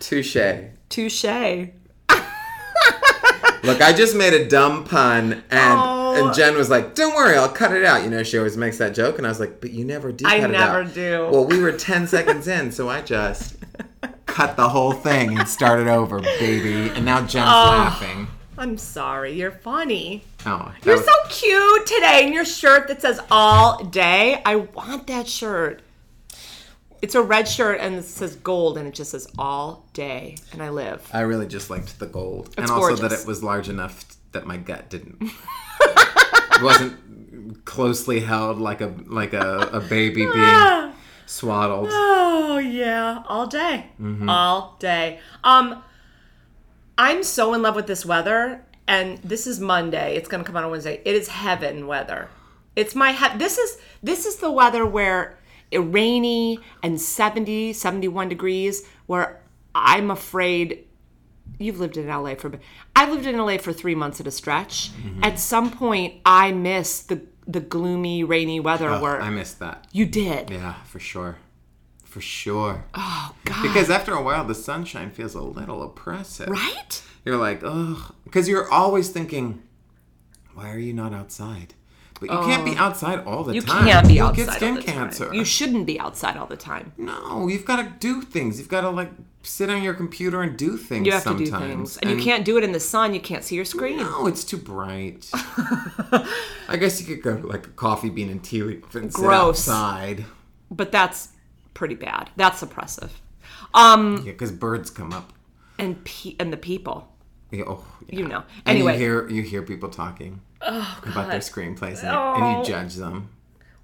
Touche. Touche. Look, I just made a dumb pun, and Oh. and Jen was like, "Don't worry, I'll cut it out." You know, she always makes that joke, and I was like, "But you never do." I never do. Well, we were ten seconds in, so I just cut the whole thing and started over, baby. And now Jen's oh, laughing. I'm sorry. You're funny. Oh, You're was- so cute today in your shirt that says all day. I want that shirt. It's a red shirt and it says gold and it just says all day and I live. I really just liked the gold, and It's also that it was large enough that my gut didn't. wasn't closely held like a like a, a baby being swaddled. Oh yeah, all day. All day. Um I'm so in love with this weather and this is Monday. It's going to come out on Wednesday. It is heaven weather. It's my he- this is this is the weather where rainy and 70, 71 degrees where I'm afraid you've lived in LA for a bit. I lived in LA for 3 months at a stretch. Mm-hmm. At some point I miss the the gloomy rainy weather Oh, where I missed that. you did. Yeah, for sure. For sure. Oh god. Because after a while, the sunshine feels a little oppressive. right? You're like, ugh. Because you're always thinking, why are you not outside? But you can't be outside all the Oh. You time. can't be You'll outside get skin all the time. cancer. You shouldn't be outside all the time. no, you've got to do things. You've got to like sit on your computer and do things. You have sometimes. to do things, and, you can't do it in the sun. You can't see your screen. No, it's too bright. I guess you could go to like a coffee bean and tea leaf and sit Gross. outside. But that's pretty bad. That's oppressive. Um, Yeah, because birds come up. and pe- and the people. Yeah, oh, yeah. You know. And Anyway. you hear you hear people talking about their screenplays and, and Oh. you judge them.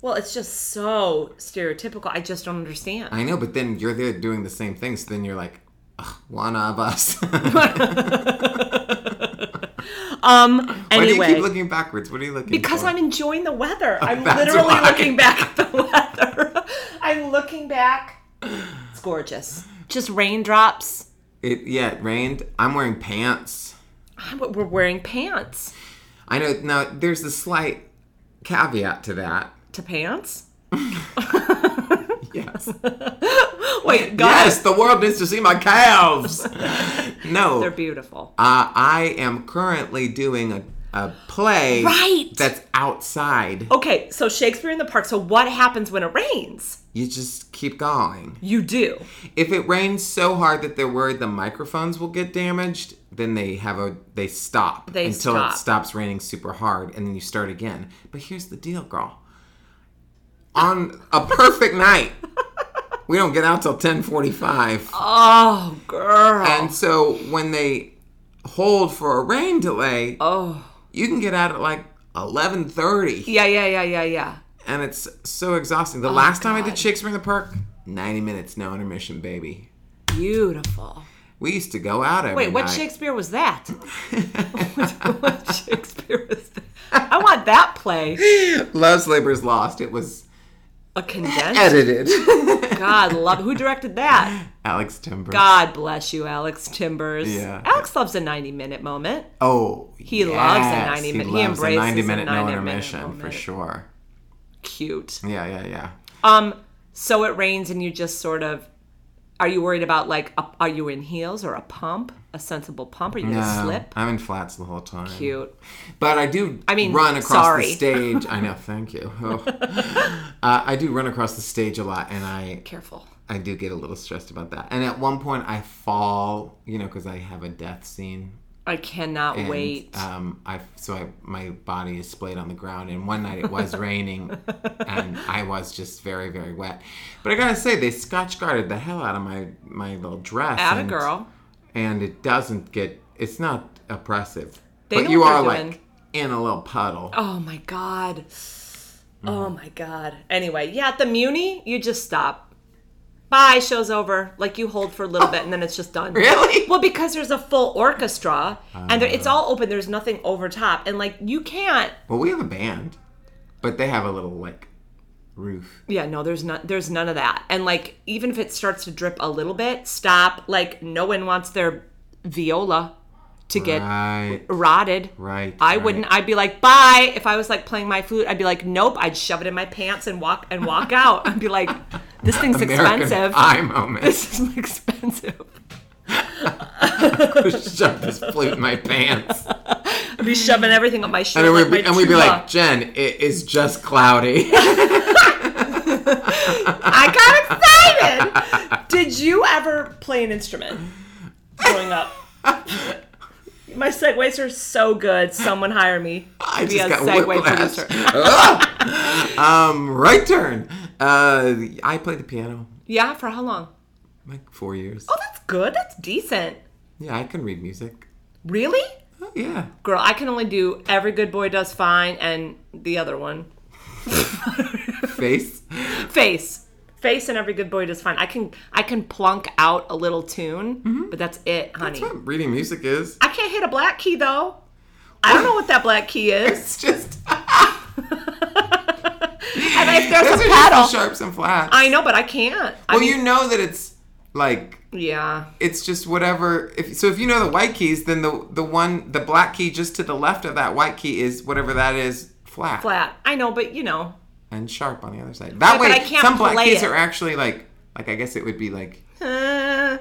Well, it's just so stereotypical. I just don't understand. I know, but then you're there doing the same thing, so then you're like, Ugh, one of us. um. Why do you keep looking backwards? What are you looking because for? I'm enjoying the weather. I'm literally why. looking back at the weather. I'm looking back. It's gorgeous. Just raindrops. It, yeah, it rained. I'm wearing pants. I'm- We're wearing pants I know. Now, there's a slight caveat to that. to pants. Yes. Wait, God, yes, the world needs to see my calves. no. they're beautiful. Uh, I am currently doing a, a play Right. that's outside. Okay, so Shakespeare in the Park. So what happens when it rains? You just keep going. You do. If it rains so hard that they're worried the microphones will get damaged, then they have a they stop They until stop. it stops raining super hard, and then you start again. But here's the deal, girl. On a perfect night, we don't get out till 10:45. Oh, girl. and so when they hold for a rain delay, oh. You can get out at like eleven thirty. Yeah, yeah, yeah, yeah, yeah. and it's so exhausting. The oh, last time I Oh, did Shakespeare in the Park, 90 minutes, no intermission, baby. Beautiful. We used to go out every Wait, what night. Shakespeare was that? what Shakespeare was that? I want that play. Love's Labor's Lost. It was A condensed. edited. God love. Who directed that? Alex Timbers. God bless you, Alex Timbers. Yeah. Alex loves a 90 minute moment. Oh, He loves a 90 minute- he a embraces 90 a minute no 90 minute intermission for sure. Cute. Yeah, yeah, yeah. Um, so it rains and you just sort of are you worried about like a, are you in heels or a pump? A sensible pump? Are you gonna No, slip? I'm in flats the whole time. Cute. But I do I mean, run across sorry. the stage. I know, thank you. Oh. uh, I do run across the stage a lot, and I Careful. I do get a little stressed about that. And at one point, I fall, you know, because I have a death scene. I cannot And, wait. Um, I so I, my body is splayed on the ground, and one night it was raining, and I was just very very wet. But I gotta say, they scotch guarded the hell out of my my little dress. At a and- girl. and it doesn't get. It's not oppressive, They but you are they're like in a little puddle. Oh my god. Mm-hmm. Oh my god. Anyway, yeah, at the Muny, you just stop. Bye, show's over. Like you hold for a little bit and then it's just done. Really? Well, because there's a full orchestra and there, it's ah. all open. There's nothing over top, and like you can't. Well, we have a band, but they have a little like roof. Yeah, no, there's not. There's none of that. And like, even if it starts to drip a little bit, stop. Like, no one wants their viola to get Right, rotted. right. I right. wouldn't. I'd be like, bye. If I was like playing my flute, I'd be like, nope. I'd shove it in my pants and walk and walk out. I'd be like, this thing's American expensive. Eye moment. This is expensive. shove this flute in my pants. I'd be shoving everything up my shirt. And, like we'd be, my and we'd be like, Jen, it is just cloudy. I got excited. Did you ever play an instrument growing up? My segues are so good. Someone hire me to I be a segue whiplash. producer. um, right turn. Uh, I played the piano Yeah, for how long? like four years. Oh, that's good. That's decent. Yeah, I can read music. Really? Oh, yeah. Girl, I can only do Every Good Boy Does Fine and the other one. Face. Face. Face and Every Good Boy Does Fine. I can I can plunk out a little tune, but that's it, honey. That's what reading music is. I can't hit a black key though. I don't know what that black key is. It's just. And if there's Those a the sharps and flats. I know, but I can't. I well, mean, you know that it's like yeah. it's just whatever. If so, if you know the white keys, then the the one the black key just to the left of that white key is whatever that is flat, Flat. I know, but you know. and sharp on the other side. That Yeah, way, but I some black keys it. are actually like like I guess it would be like Uh,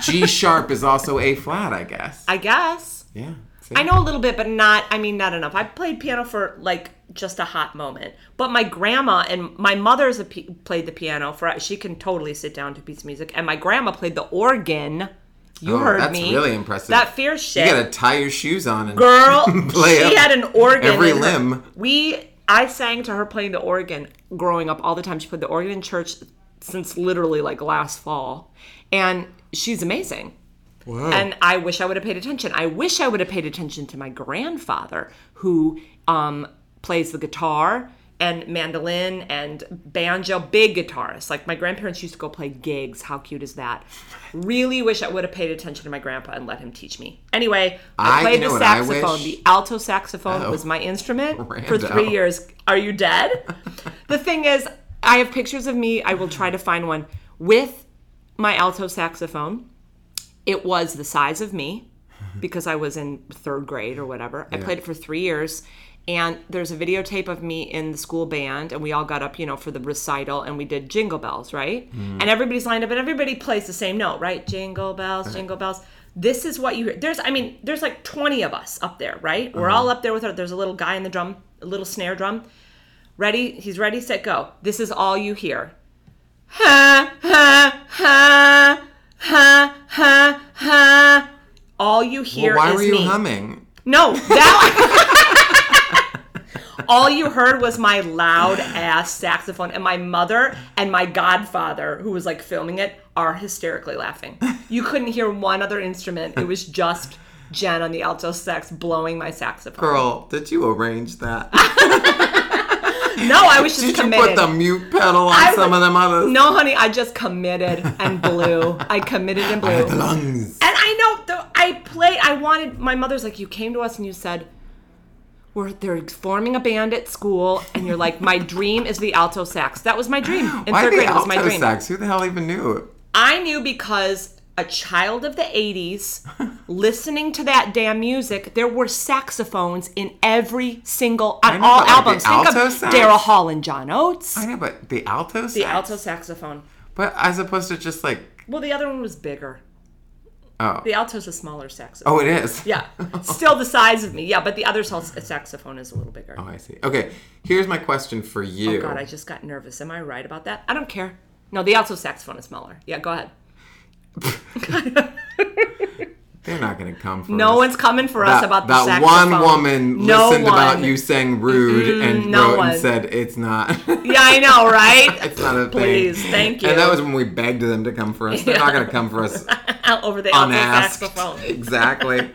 G sharp is also A flat. I guess. I guess. yeah. see? I know a little bit, but not, I mean, not enough. I played piano for like just a hot moment. But my grandma and my mother's p- played the piano for, she can totally sit down to a piece of music. And my grandma played the organ. You Oh, heard that's me. That's really impressive. That fierce shit. You gotta tie your shoes on and Girl, play she had an organ. every limb. We, I sang to her playing the organ growing up all the time. She played the organ in church since literally like last fall, and she's amazing. Whoa. And I wish I would have paid attention. I wish I would have paid attention to my grandfather, who um, plays the guitar and mandolin and banjo, big guitarist. Like my grandparents used to go play gigs. How cute is that? Really wish I would have paid attention to my grandpa and let him teach me. Anyway, I I- played you know the saxophone. The alto saxophone Oh. was my instrument for three years. Are you dead? the thing is, I have pictures of me. I will try to find one with my alto saxophone. It was the size of me because I was in third grade or whatever. I played it for three years. And there's a videotape of me in the school band, and we all got up, you know, for the recital, and we did Jingle Bells, right? Mm. And everybody's lined up, and everybody plays the same note, right? Jingle bells, jingle bells. This is what you hear. There's, I mean, there's like 20 of us up there, right? We're uh-huh. all up there with our, there's a little guy in the drum, a little snare drum. Ready? He's ready, set, go. This is all you hear. Ha, ha, ha, ha, ha, ha. All you hear Well, why is were you me. humming? No, that. All you heard was my loud ass saxophone, and my mother and my godfather, who was like filming it, are hysterically laughing. You couldn't hear one other instrument. It was just Jen on the alto sax blowing my saxophone. Girl, did you arrange that? No, I was just Did you committed. put the mute pedal on I some of them others? no, honey, I just committed and blew. I committed and I blew. the lungs. And I know though, I played. I wanted. My mother's like, you came to us and you said, "We're they're forming a band at school," and you're like, "My dream is the alto sax." That was my dream in Why third grade. It was my dream. sax? Who the hell even knew? I knew because a child of the '80s, listening to that damn music, there were saxophones in every single on know, all but like the albums. Think alto of sax? Daryl Hall and John Oates. I know, but the alto sax? The alto saxophone. But as opposed to just like, Well, the other one was bigger. Oh. The alto's a smaller saxophone. Oh, it is? Yeah, still the size of me. Yeah, but the other saxophone is a little bigger. Oh, I see. Okay, here's my question for you. Oh God, I just got nervous. Am I right about that? I don't care. No, the alto saxophone is smaller. Yeah, go ahead. They're not going to come for us. No us. one's coming for us that, about the that saxophone. one woman no listened one. about you saying rude and no wrote one. and said it's not. Yeah, I know, right? it's not a thing. Please, thank you. And that was when we begged them to come for us. They're not going to come for us Out over the unasked. saxophone. exactly.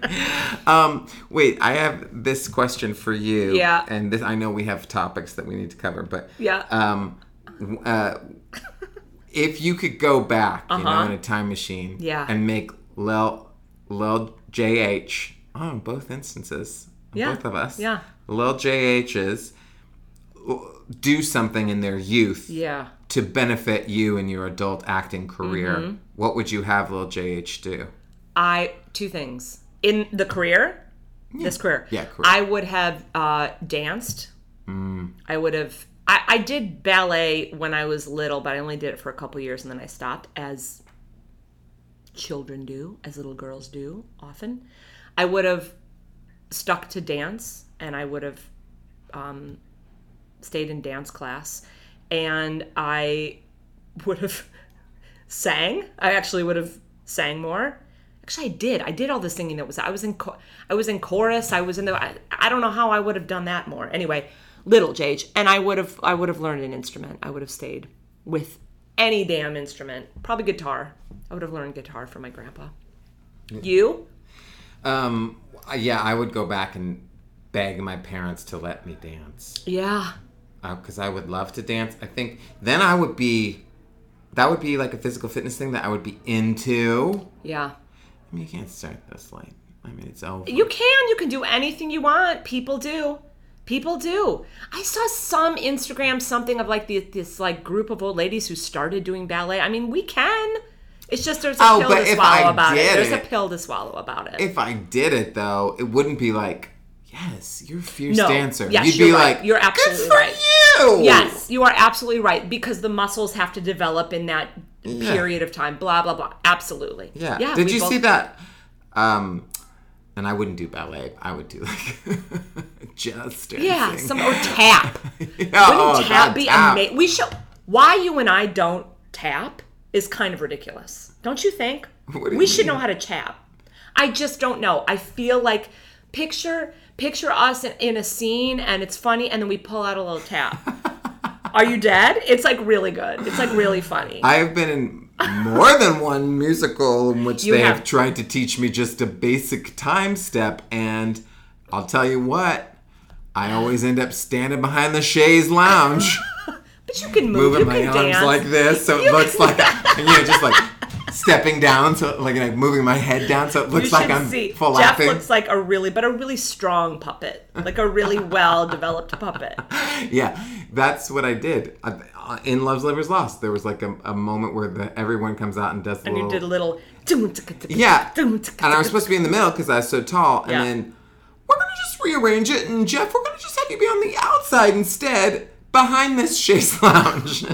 um, wait, I have this question for you. Yeah. And this, I know we have topics that we need to cover, but Yeah. Um, uh, if you could go back, you know, Uh-huh. in a time machine, Yeah. and make Lil Lil JH on both instances, Yeah. both of us, Yeah. Lil JHs do something in their youth Yeah. to benefit you in your adult acting career, Mm-hmm. what would you have Lil JH do? I two things in the career, this career. Yeah, career. I would have uh, danced. Mm. I would have. I, I did ballet when I was little, but I only did it for a couple years and then I stopped as children do, as little girls do often, I would have stuck to dance and I would have um, stayed in dance class and I would have sang. I actually would have sang more. Actually, I did. I did all the singing that was. I was in. I was in chorus. I was in the. I, I don't know how I would have done that more. Anyway, little Jage, and I would have. I would have learned an instrument. I would have stayed with any damn instrument. Probably guitar. I would have learned guitar from my grandpa. You? Um, yeah, I would go back and beg my parents to let me dance Yeah. because I would love to dance. I think then I would be. That would be like a physical fitness thing that I would be into. Yeah. I mean, you can't start this late. I mean, it's over. You can. You can do anything you want. People do. People do. I saw some Instagram something of like the, this like group of old ladies who started doing ballet. I mean, we can. It's just there's a Oh, pill to swallow I about it. There's a pill to swallow about it. if I did it though, it wouldn't be like, yes, you're a fierce No. dancer. Yes, You'd you're be right. like, You're absolutely good for right. you. yes, you are absolutely right because the muscles have to develop in that period of time. Blah blah blah. Absolutely. Yeah. Yeah. Did you both- see that? Um, and I wouldn't do ballet. I would do like just dancing. Yeah. Some or tap. Yeah, Wouldn't oh, tap God, be amazing? We should. Why you and I don't tap is kind of ridiculous, don't you think? Do we you should mean? know how to tap. I just don't know. I feel like picture picture us in, in a scene and it's funny, and then we pull out a little tap. Are you dead? It's like really good. It's like really funny. I have been in more than one musical in which You they have. have. tried to teach me just a basic time step, and I'll tell you what, I always end up standing behind the chaise lounge, but you can move. moving you my can arms dance. like this, so it looks like you know, just like stepping down, so like, like moving my head down, so it looks like I'm see. full Jeff laughing. looks like a really, but a really strong puppet, like a really well developed puppet. yeah, that's what I did. Uh, in Love's Labor's Lost, there was like a, a moment where the, everyone comes out and does the And you did a little. yeah, and I was supposed to be in the middle because I was so tall, and Yeah. then we're gonna just rearrange it, and Jeff, we're gonna just have you be on the outside instead, behind this chaise lounge.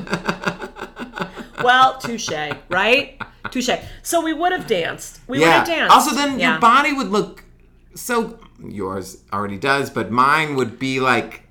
Well, touche, right? Touche. So we would have danced. We would have danced. Also, then Yeah. your body would look so. Yours already does, but mine would be like,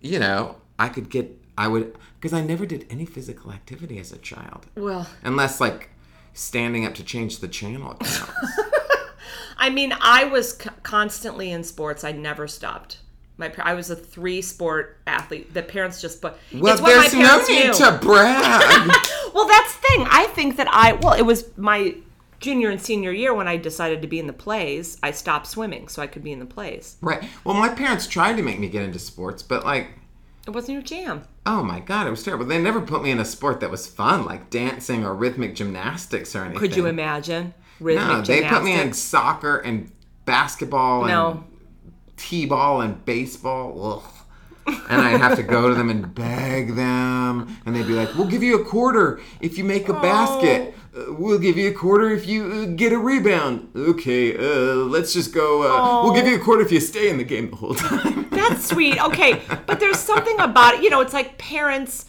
you know, I could get. I would because I never did any physical activity as a child. Well, Unless like standing up to change the channel counts. I mean, I was c- constantly in sports. I never stopped. My I was a three sport athlete. The parents just put. well, it's what my there's no parents need knew. to brag. Well, that's the thing. I think that I well, it was my junior and senior year when I decided to be in the plays. I stopped swimming so I could be in the plays. right. Well, my parents tried to make me get into sports, but like, It wasn't your jam. oh my god, it was terrible. They never put me in a sport that was fun, like dancing or rhythmic gymnastics or anything. Could you imagine? Rhythmic gymnastics. No, they put me in soccer and basketball and No. t-ball and baseball. Ugh. And I'd have to go to them and beg them, and they'd be like, "We'll give you a quarter if you make a basket. Uh, we'll give you a quarter if you uh, get a rebound. Okay, uh, let's just go. Uh, We'll give you a quarter if you stay in the game the whole time." That's sweet. Okay, but there's something about it. You know, it's like parents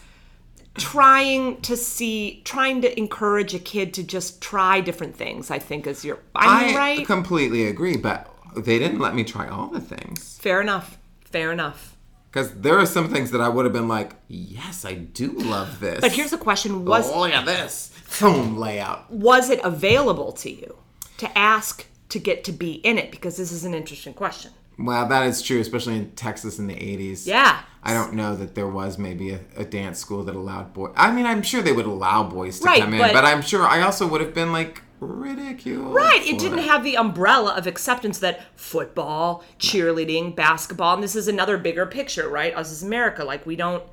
trying to see, trying to encourage a kid to just try different things. I think is your. I'm I right. completely agree, but they didn't let me try all the things. Fair enough. Fair enough. Because there are some things that I would have been like, yes, I do love this. But here's a question: Was oh, at this film layout. was it available to you to ask to get to be in it? Because this is an interesting question. Well, that is true, especially in Texas in the 80s. Yeah. I don't know that there was maybe a, a dance school that allowed boys. I mean, I'm sure they would allow boys to Right, come in, but- but, I'm sure I also would have been like ridiculed. Right. It didn't have the umbrella of acceptance that football, cheerleading, basketball, and this is another bigger picture, right? Us as America, like we don't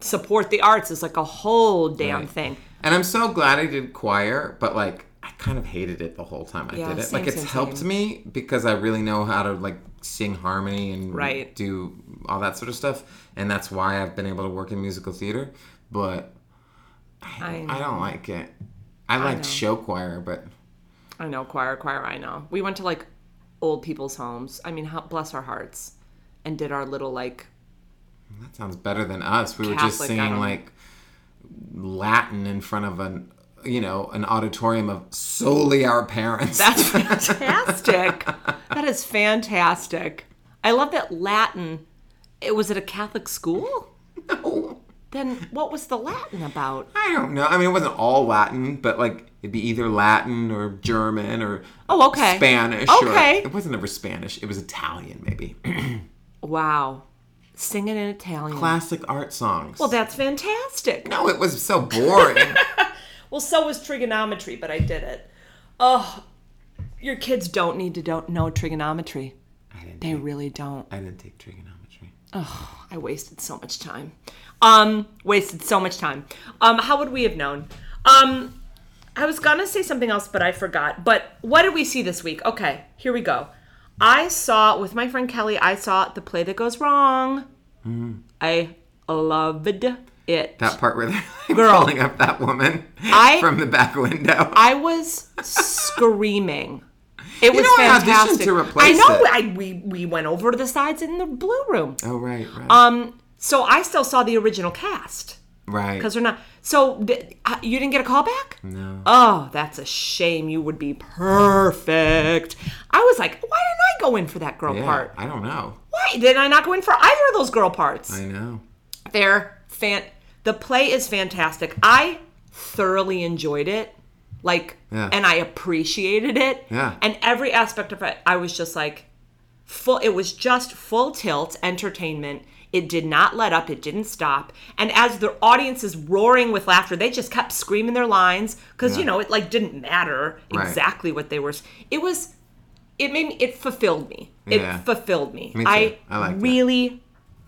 support the arts as like a whole damn Right. thing. And I'm so glad I did choir, but like I kind of hated it the whole time I Yeah, did it. same, like it's same, helped same. me because I really know how to like sing harmony and Right. do all that sort of stuff, and that's why I've been able to work in musical theater. But I I don't like it. I liked know. show choir, but I know choir, choir. I know. We went to like old people's homes. I mean, how, bless our hearts, and did our little like. that sounds better than us. We were just singing like Latin in front of an you know, an auditorium of solely our parents. That's fantastic. that is fantastic. I love that Latin. It was at a Catholic school. no. Then what was the Latin about? I don't know. I mean, it wasn't all Latin, but like it'd be either Latin or German or Oh, okay. Spanish. Okay. Or, it wasn't ever Spanish. It was Italian, maybe. Wow, singing in Italian. Classic art songs. well, that's fantastic. no, it was so boring. Well, so was trigonometry, but I did it. Oh, your kids don't need to don't know trigonometry. I didn't. They Take, really don't. I didn't take trigonometry. I wasted so much time. Um, wasted so much time. Um, how would we have known? Um, I was gonna say something else, but I forgot. But what did we see this week? Okay, here we go. I saw with my friend Kelly. I saw the play that goes wrong. I loved it. That part where they're like, Girl. pulling up that woman I- from the back window. I was screaming. It was know, I fantastic. to I replace know. it. I we we went over to the sides in the blue room. oh right, right, Um, so I still saw the original cast right. because they're not. So th- uh, you didn't get a call back? no. Oh, that's a shame. You would be perfect. I was like, why didn't I go in for that girl yeah, part? I don't know. Why did I not go in for either of those girl parts? I know. They're fan. The play is fantastic. I thoroughly enjoyed it, like, Yeah. and I appreciated it. Yeah. And every aspect of it, I was just like, full. It was just full tilt entertainment. It did not let up. It didn't stop. And as the audience is roaring with laughter, they just kept screaming their lines because you know it like didn't matter Right. exactly what they were. It was. It made me. It fulfilled me. It Yeah. fulfilled me. Me. I, I liked it. really,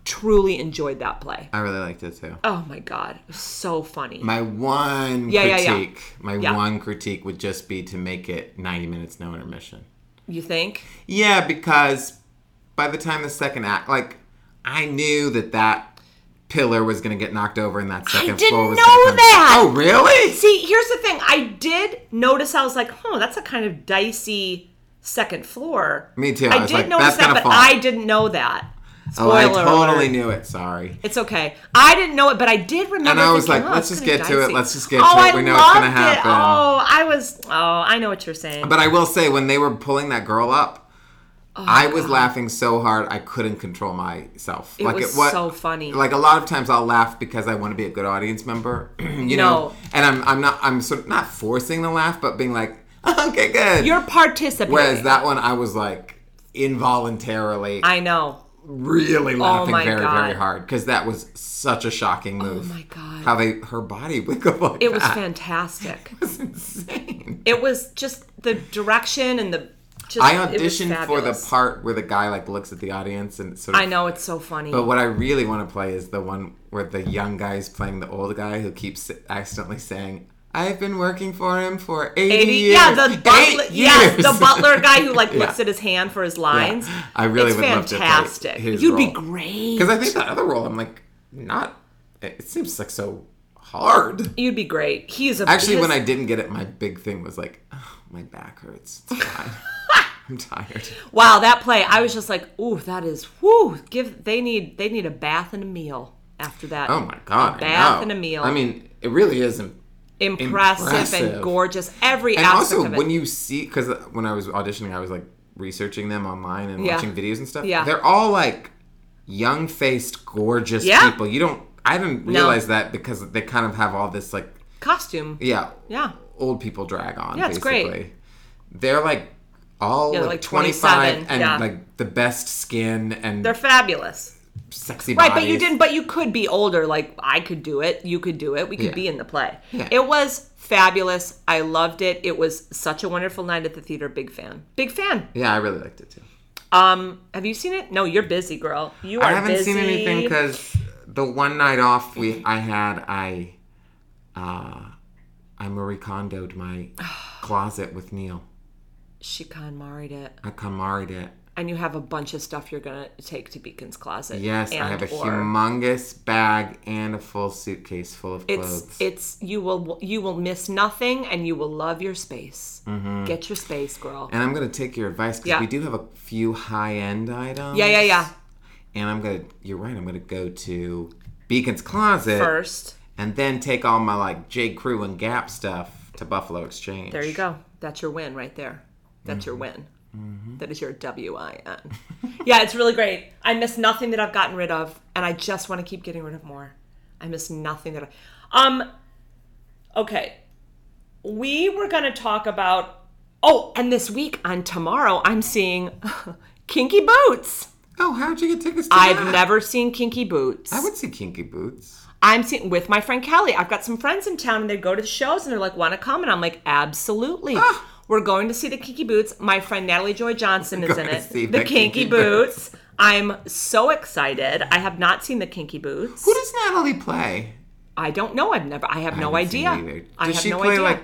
truly enjoyed that play. I really liked it too. Oh my god, so funny. My one Yeah, yeah, yeah. critique, my Yeah. one critique would just be to make it 90 minutes no intermission. you think? Yeah, because by the time the second act, like, I knew that that pillar was going to get knocked over and that second I didn't floor was know that! Oh, really? See, here's the thing. I did notice. I was like, "Oh, that's a kind of dicey second floor." Me too. I I, did like, notice that, but fall. I didn't know that. Oh, I totally alert. knew it. Sorry. It's okay. I didn't know it, but I did remember. And I was thinking, like, oh, let's just get to oh, it. Let's just get oh, to it. We I know it's loved it. happen. Oh, I was. Oh, I know what you're saying. But I will say, when they were pulling that girl up, oh, I was laughing so hard I couldn't control myself. Oh, It was so funny. Like a lot of times, I'll laugh because I want to be a good audience member. you No. know, and I'm I'm not I'm sort of not forcing the laugh, but being like, okay, good. you're participating. Whereas that one, I was like involuntarily I know. Really oh laughing my very God. very hard because that was such a shocking oh move. Oh my God. How they her body wiggled like It was that. fantastic. It was insane. It was just the direction and the. Just, I auditioned for the part where the guy like looks at the audience and sort of. I know it's so funny. But what I really want to play is the one where the young guy is playing the old guy who keeps accidentally saying, "I've been working for him for 80, 80 years." yeah the butler yes the butler guy who like Yeah. looks at his hand for his lines I really it's would love to play fantastic his you'd be great Because I think that other role, I'm like, not. It seems like so hard. you'd be great he's a Actually, when I didn't get it, my big thing was like, oh, my back hurts. It's fine. I'm tired. wow that play i was just like ooh that is whoo give they need they need a bath and a meal after that Oh my god. a bath and a meal I mean, it really isn't. Impressive, impressive. and gorgeous every And aspect also, of it Also, when you see, because uh, when I was auditioning, I was like researching them online and Yeah. watching videos and stuff. Yeah. They're all like young faced, gorgeous Yeah. people. You don't. I didn't realize that because they kind of have all this like, costume yeah, yeah old people drag on. Yeah, it's basically. great. They're like all Yeah, like, like 25 and yeah. like the best skin and they're fabulous sexy Right, bodies. but you didn't. But you could be older. Like I could do it. You could do it. We could Yeah. be in the play. Yeah. It was fabulous. I loved it. It was such a wonderful night at the theater. Big fan. Big fan. Yeah, I really liked it too. Um, have you seen it? No, you're busy, girl. You are I haven't busy. seen anything because the one night off we I had I uh I Marie Kondoed my closet with Neil. she KonMari'd it, I KonMari'd it. And you have a bunch of stuff you're gonna take to Beacon's closet. Yes, I have a or- humongous bag and a full suitcase full of clothes. it's you will you will miss nothing, and you will love your space. Mm-hmm. Get your space, girl. and I'm gonna take your advice because Yeah. we do have a few high end items. yeah, yeah, yeah. And I'm gonna. You're right. I'm gonna go to Beacon's closet First, and then take all my like J Crew and Gap stuff to Buffalo Exchange. There you go. That's your win right there. That's your mm-hmm. Mm-hmm. That is your W I N. yeah, it's really great. I miss nothing that I've gotten rid of, and I just want to keep getting rid of more. I miss nothing that I. Um. Okay, we were gonna talk about. Oh, and this week on tomorrow, I'm seeing Kinky Boots. Oh, how'd you get tickets to I've that? never seen Kinky Boots. I would see Kinky Boots. I'm seeing with my friend Kelly. I've got some friends in town and they go to the shows and they're like, want to come? And I'm like, absolutely. Ah. We're going to see the Kinky Boots. My friend Natalie Joy Johnson is in it. The, the Kinky, Kinky Boots. I'm so excited. I have not seen the Kinky Boots. Who does Natalie play? I don't know. I've never. I have no haven't seen idea. either. I Does have she no play idea. like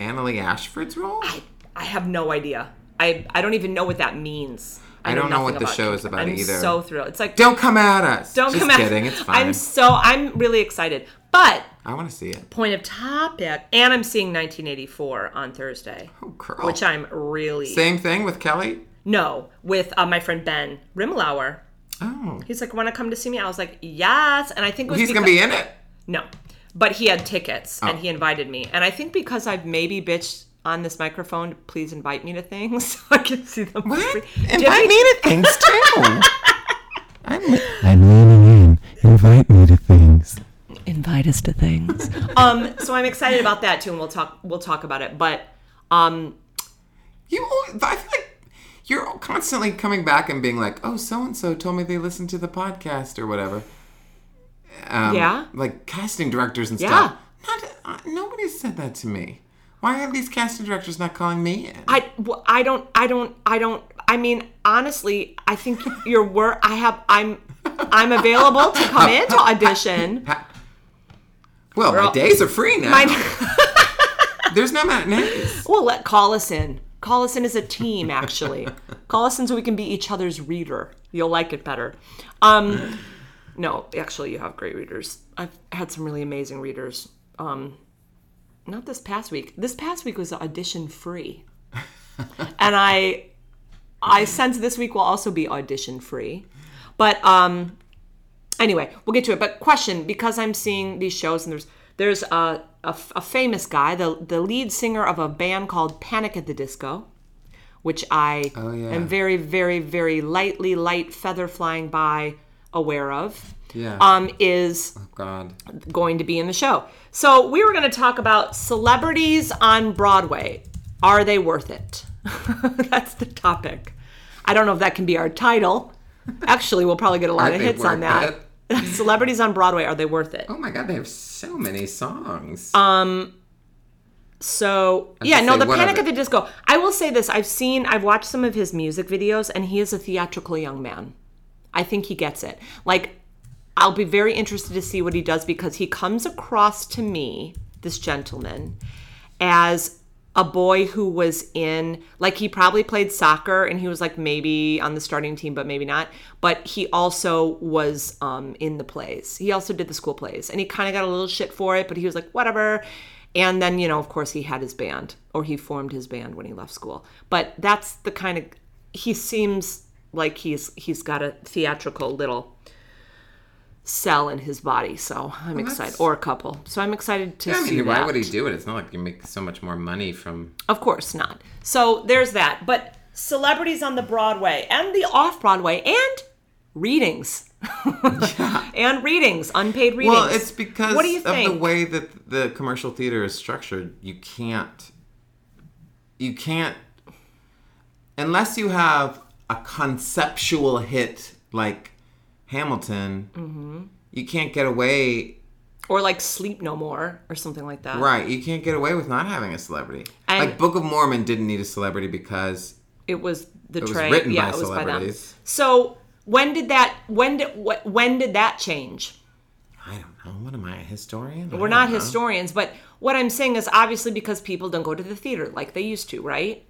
Annaleigh Ashford's role? I, I have no idea. I I don't even know what that means. I don't know what the show is about I'm either. so thrilled. It's like Don't come at us. don't Just come at kidding. It's fine. I'm so I'm really excited. But I want to see it. point of topic, and I'm seeing 1984 on Thursday. Oh, girl. which I'm really Same thing with Kelly. no with uh, my friend Ben Rimalower. Oh, He's like, "Want to come to see me?" I was like, "Yes," and I think it was he's gonna be in it. no, but he had tickets Oh. and he invited me, and I think because I've maybe bitched on this microphone, please invite me to things so I can see them. What? free. Invite me to things too. I'm, I'm leaning in. Invite me to things. Invite us to things. um, so I'm excited about that too, and we'll talk. We'll talk about it. But um, you. always- I feel like you're constantly coming back and being like, "Oh, so and so told me they listened to the podcast or whatever." Um, Yeah? Like casting directors and Yeah. stuff. Not, uh, nobody said that to me. Why are these casting directors not calling me in? I, well, I don't, I don't, I don't. I mean, honestly, I think your work. I have. I'm. I'm available to come in to audition. well, my all- days are free now. My, There's no matinees. well, let call us in. Call us in as a team. Actually, call us in so we can be each other's reader. You'll like it better. Um, no, actually, you have great readers. I've had some really amazing readers. Um, not this past week. This past week was audition free, and I, I sense this week will also be audition free. But um, anyway, we'll get to it. But question, because I'm seeing these shows and there's there's a, a, a famous guy, the the lead singer of a band called Panic at the Disco, which I Oh, yeah. am very very very lightly light feather flying by aware of. Yeah. Um, is God. going to be in the show. So we were going to talk about celebrities on Broadway. Are they worth it? That's the topic. I don't know if that can be our title. Actually, we'll probably get a lot of hits on that. celebrities on Broadway, are they worth it? Oh my God, they have so many songs. Um, So yeah, no, the Panic at the Disco. I will say this: I've seen, I've watched some of his music videos, and he is a theatrical young man. I think he gets it. Like, I'll be very interested to see what he does because he comes across to me, this gentleman, as a boy who was in like he probably played soccer and he was like maybe on the starting team but maybe not. But he also was um, in the plays. He also did the school plays and he kind of got a little shit for it but he was like whatever. And then you know of course he had his band or he formed his band when he left school. But that's the kind of he seems like he's he's got a theatrical little cell in his body so i'm excited or a couple so i'm excited to I see why that would he do it? It's not like you make so much more money from. of course not. So there's that. But celebrities on the Broadway and the off Broadway and readings. and readings, unpaid readings. Well, it's because What do you of think? the way that the commercial theater is structured. You can't. You can't. Unless you have a conceptual hit like Hamilton, Mm-hmm. you can't get away. or like Sleep No More or something like that. Right, you can't get away with not having a celebrity. And- like Book of Mormon didn't need a celebrity because It was the was tray. written yeah, by it was by them. celebrities. So when did that when did wh- when did that change? I don't know. What am I, a historian? We're not historians, but what I'm saying is obviously because people don't go to the theater like they used to, right?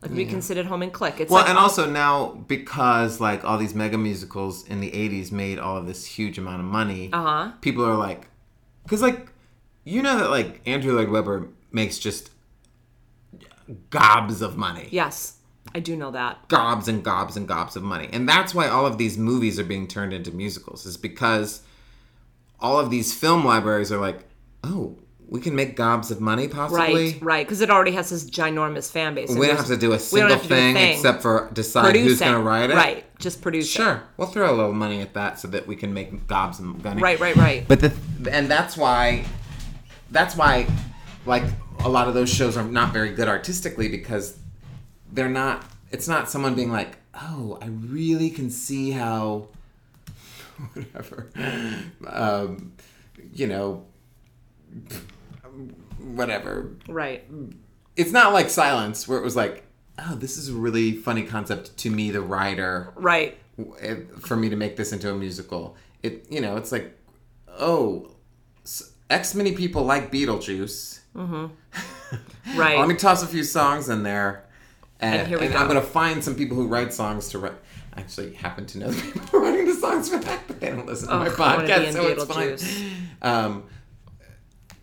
Like we can sit at home and click. It's Well, like and all- also now because like all these mega musicals in the '80s made all of this huge amount of money, Uh-huh. people are like, because like you know that like Andrew Lloyd Webber makes just gobs of money, yes, I do know that. gobs and gobs and gobs of money, and that's why all of these movies are being turned into musicals. Is because all of these film libraries are like, oh, we can make gobs of money possibly. Right, right, because it already has this ginormous fan base. We don't have to do a single do a thing, thing. except for decide who's going to write it. Right, just produce it. Sure, we'll throw a little money at that so that we can make gobs of money. Right, right, right. But the and that's why that's why like a lot of those shows are not very good artistically because they're not it's not someone being like, "Oh, I really can see how whatever um you know whatever Right. it's not like silence where it was like oh this is a really funny concept to me the writer Right. Eh, for me to make this into a musical it you know it's like oh X many people like beetlejuice mm-hmm. Right. let me toss a few songs in there and, And here we and go. i'm gonna find some people who write songs to write I actually happen to know the people writing the songs for that but they don't listen to oh, my Ugh, I wanna be podcast in so it's fine um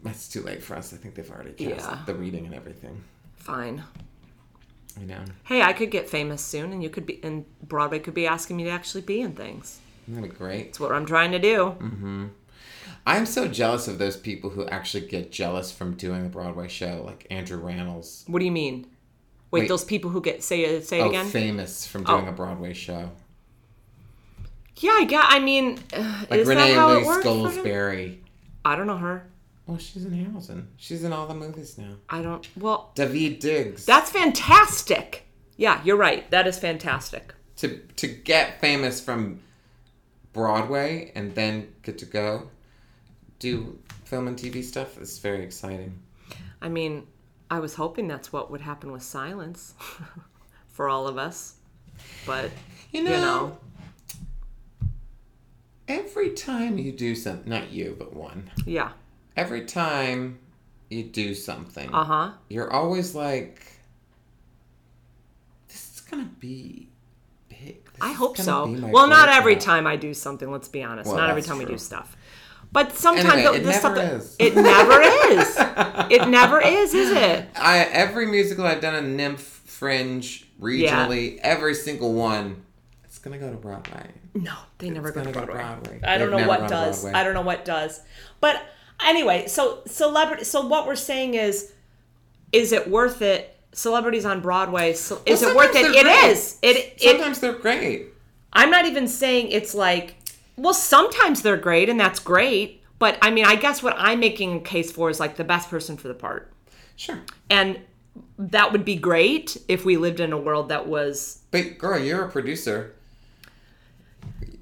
that's too late for us i think they've already cast Yeah. the reading and everything Fine. you know Hey, I could get famous soon, and you could be, and Broadway could be asking me to actually be in things. that'd be great That's what I'm trying to do. Mm. I'm so jealous of those people who actually get jealous from doing a Broadway show, like Andrew Rannells. What do you mean? Wait, Wait. those people who get say say it Oh, again? famous from doing Oh. a Broadway show. yeah, I got. I mean, uh, Like is Renee that how Lee it works? Goldsberry. I don't know her. Oh, she's in Hamilton. She's in all the movies now. I don't. Well, Daveed Diggs. that's fantastic. Yeah, you're right. That is fantastic. to to get famous from Broadway and then get to go do film and TV stuff is very exciting. I mean, I was hoping that's what would happen with silence for all of us, but You know, you know, every time you do something, not you, but one. yeah. Every time you do something, Uh huh. you're always like, this is gonna be big. This I hope so. Well, not every breakout." time I do something. Let's be honest. Well, not every that's time we do stuff. But sometimes Anyway, the- it never stuff- is. It never is. It never is, is it? I every musical I've done, a NYMF, fringe, regionally, every single one, it's gonna go to Broadway. No, they never go to gonna go to Broadway. Broadway. I don't They've know what does. Broadway. I don't know what does. But anyway, so celebrity. So what we're saying is, is it worth it? Celebrities on Broadway. So, is it worth it? It great. is. It. It. Sometimes they're great. I'm not even saying it's like. Well, sometimes they're great, and that's great. But I mean, I guess what I'm making a case for is like the best person for the part. Sure. And that would be great if we lived in a world that was But girl, you're a producer.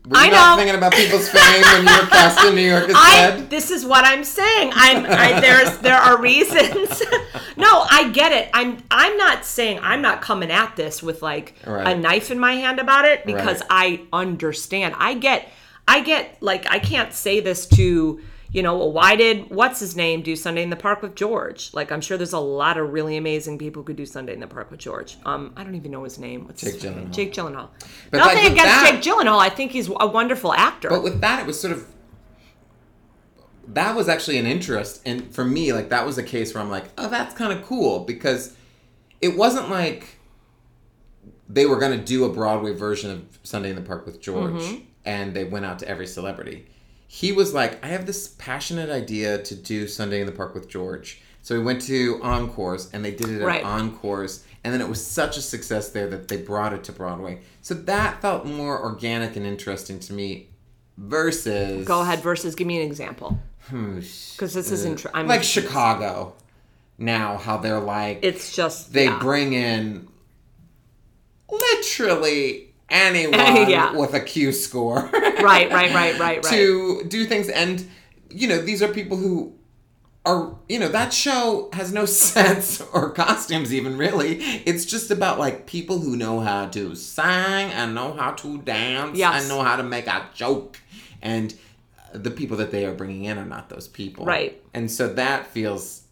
Were I not know. thinking about people's fame when you were cast in New York I instead? this is what I'm saying. I'm I, there's there are reasons. no, I get it. I'm I'm not saying I'm not coming at this with like Right. a knife in my hand about it because Right. I understand. I get I get like I can't say this to you know, well, why did what's his name do Sunday in the Park with George? Like, I'm sure there's a lot of really amazing people who could do Sunday in the Park with George. Um, I don't even know his name. What's Jake his name? Gyllenhaal. Jake Gyllenhaal. But, Nothing like, against that- Jake Gyllenhaal. I think he's a wonderful actor. But with that, it was sort of that was actually an interest, and for me, like that was a case where I'm like, oh, that's kind of cool because it wasn't like they were going to do a Broadway version of Sunday in the Park with George, Mm-hmm. and they went out to every celebrity. He was like, I have this passionate idea to do Sunday in the Park with George. So we went to Encores, and they did it at Right. Encores, and then it was such a success there that they brought it to Broadway. So that felt more organic and interesting to me versus Go ahead. Versus, give me an example. Hmm, Because this is intr- I'm like Chicago now how they're like It's just they yeah. bring in literally anyone Yeah. with a Q score right, right, right, right, right. to do things and you know these are people who are you know that show has no sets or costumes even really it's just about like people who know how to sing and know how to dance Yes. and know how to make a joke and the people that they are bringing in are not those people Right. and so that feels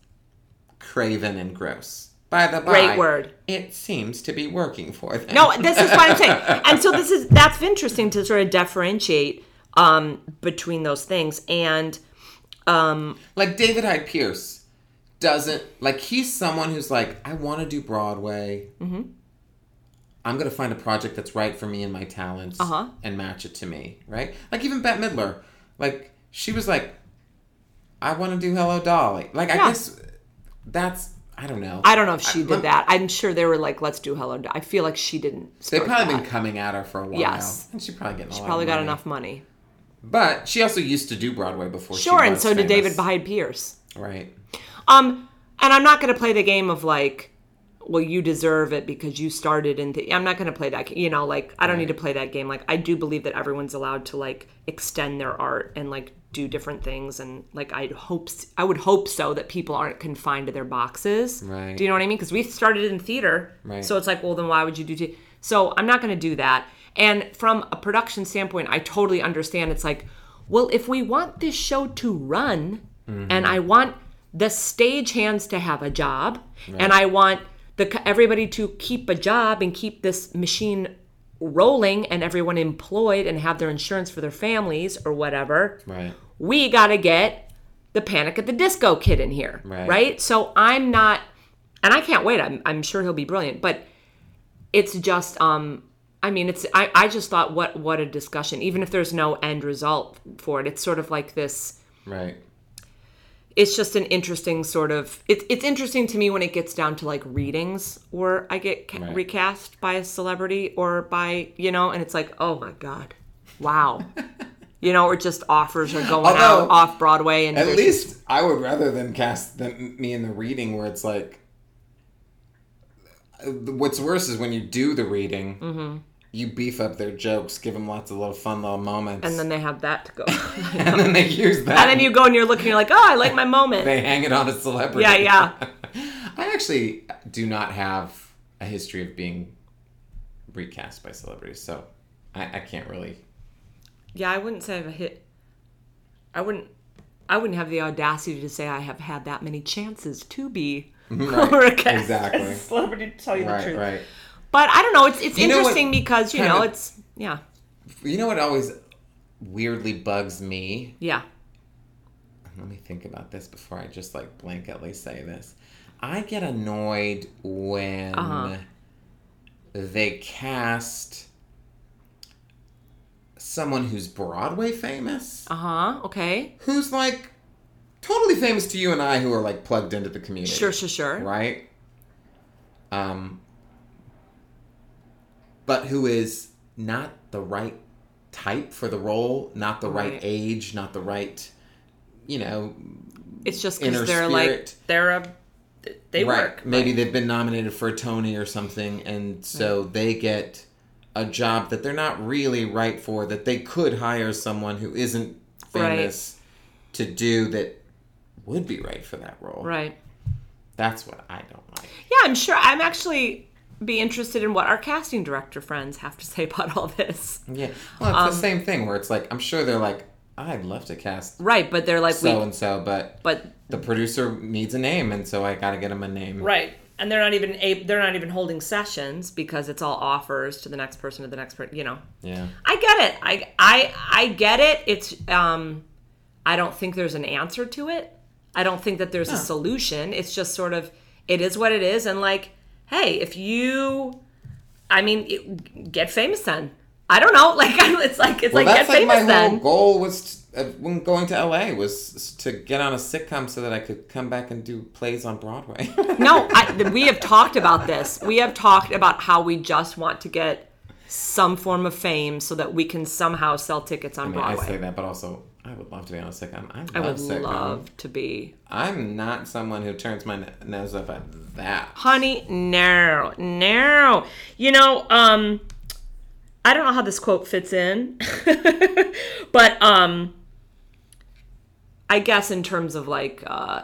craven and gross by the by Great word. it seems to be working for them No, this is what I'm saying. And so this is that's interesting to sort of differentiate um, between those things. And like David Hyde Pierce doesn't like he's someone who's like I want to do Broadway. Mm-hmm. I'm gonna find a project that's right for me and my talents Uh-huh. and match it to me, right? Like even Bette Midler, like she was like, I want to do Hello Dolly. Like I guess that's I don't know. I don't know if she I- did that. I'm sure they were like, let's do Hello. I feel like she didn't. They've probably that. been coming at her for a while. Yes. and she probably getting a lot Probably got money. enough money. But she also used to do Broadway before. she Sure, and so did. David Hyde Pierce. Right. Um, and I'm not going to play the game of like, well, you deserve it because you started in. The, I'm not going to play that. You know, like I don't need to play that game. Like I do believe that everyone's allowed to like extend their art and like do different things. And like I hope, I would hope so that people aren't confined to their boxes. Right. Do you know what I mean? Because we started in theater, Right. so it's like, well, then why would you do? T-? So I'm not going to do that. And from a production standpoint, I totally understand. It's like, well, if we want this show to run, mm-hmm. and I want the stage hands to have a job, and I want the everybody to keep a job and keep this machine rolling and everyone employed and have their insurance for their families or whatever Right. we got to get the Panic at the Disco kid in here, Right. right? So I'm not, and I can't wait. I'm, I'm sure he'll be brilliant, but it's just, um, I mean, it's. I, I just thought, what what a discussion. Even if there's no end result for it, it's sort of like this. Right. It's just an interesting sort of. It's it's interesting to me when it gets down to like readings where I get ca- Right. recast by a celebrity or by you know, and it's like, oh my god, wow. You know, or just offers are going Although, out off Broadway, and At least I would rather than cast them, me in the reading where it's like. uh, What's worse is when you do the reading, Mm-hmm. You beef up their jokes, give them lots of little fun little moments, and then they have that to go. and then they use that. and then you go and you're looking, you're like, oh, I like my moment. they hang it on a celebrity. Yeah, yeah. I actually do not have a history of being recast by celebrities, so I, I can't really. Yeah, I wouldn't say I've hit. I wouldn't. I wouldn't have the audacity to say I have had that many chances to be Right, recast exactly. as a celebrity. To tell you the Right, truth, right. But I don't know. It's it's You know what interesting because you know of- it's yeah You know what always weirdly bugs me? yeah Let me think about this before I just like blanketly say this. I get annoyed when Uh-huh. they cast someone who's Broadway famous, uh huh okay who's like totally famous to you and I who are like plugged into the community. sure sure sure right? Um, but who is not the right type for the role, not the right, Right. age, not the right, you know, it's just because they're like they're a they right? work Maybe right. they've been nominated for a Tony or something, and so they get a job that they're not really right for. That they could hire someone who isn't Right. famous to do that would be right for that role. right That's what I don't like. yeah I'm sure I'm actually be interested in what our casting director friends have to say about all this Yeah. Well, it's Um, the same thing where it's like I'm sure they're like I'd love to cast right but they're like so and so, but but the producer needs a name, and so I got to get him a name. Right. And they're not even a- they're not even holding sessions because it's all offers to the next person to the next person, you know. Yeah. I get it. I I I get it. It's um I don't think there's an answer to it. I don't think that there's a solution. It's just sort of it is what it is and like hey, if you I mean, it, get famous then. I don't know. Like it's like it's Well, like get like my famous whole then. goal was uh, when going to LA was to get on a sitcom so that I could come back and do plays on Broadway. No, I, we have talked about this. We have talked about how we just want to get some form of fame so that we can somehow sell tickets on I mean, I say that, but also I would love to be on a sitcom. I, I would sitcom. love to be. I'm not someone who turns my nose up at that. Honey, no, no. You know, um, I don't know how this quote fits in, but um, I guess in terms of like uh,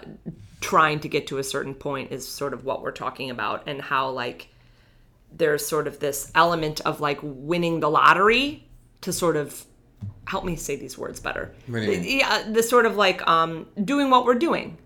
trying to get to a certain point is sort of what we're talking about, and how like there's sort of this element of like winning the lottery to sort of help me say these words better. What do you mean? Yeah, the sort of like um, doing what we're doing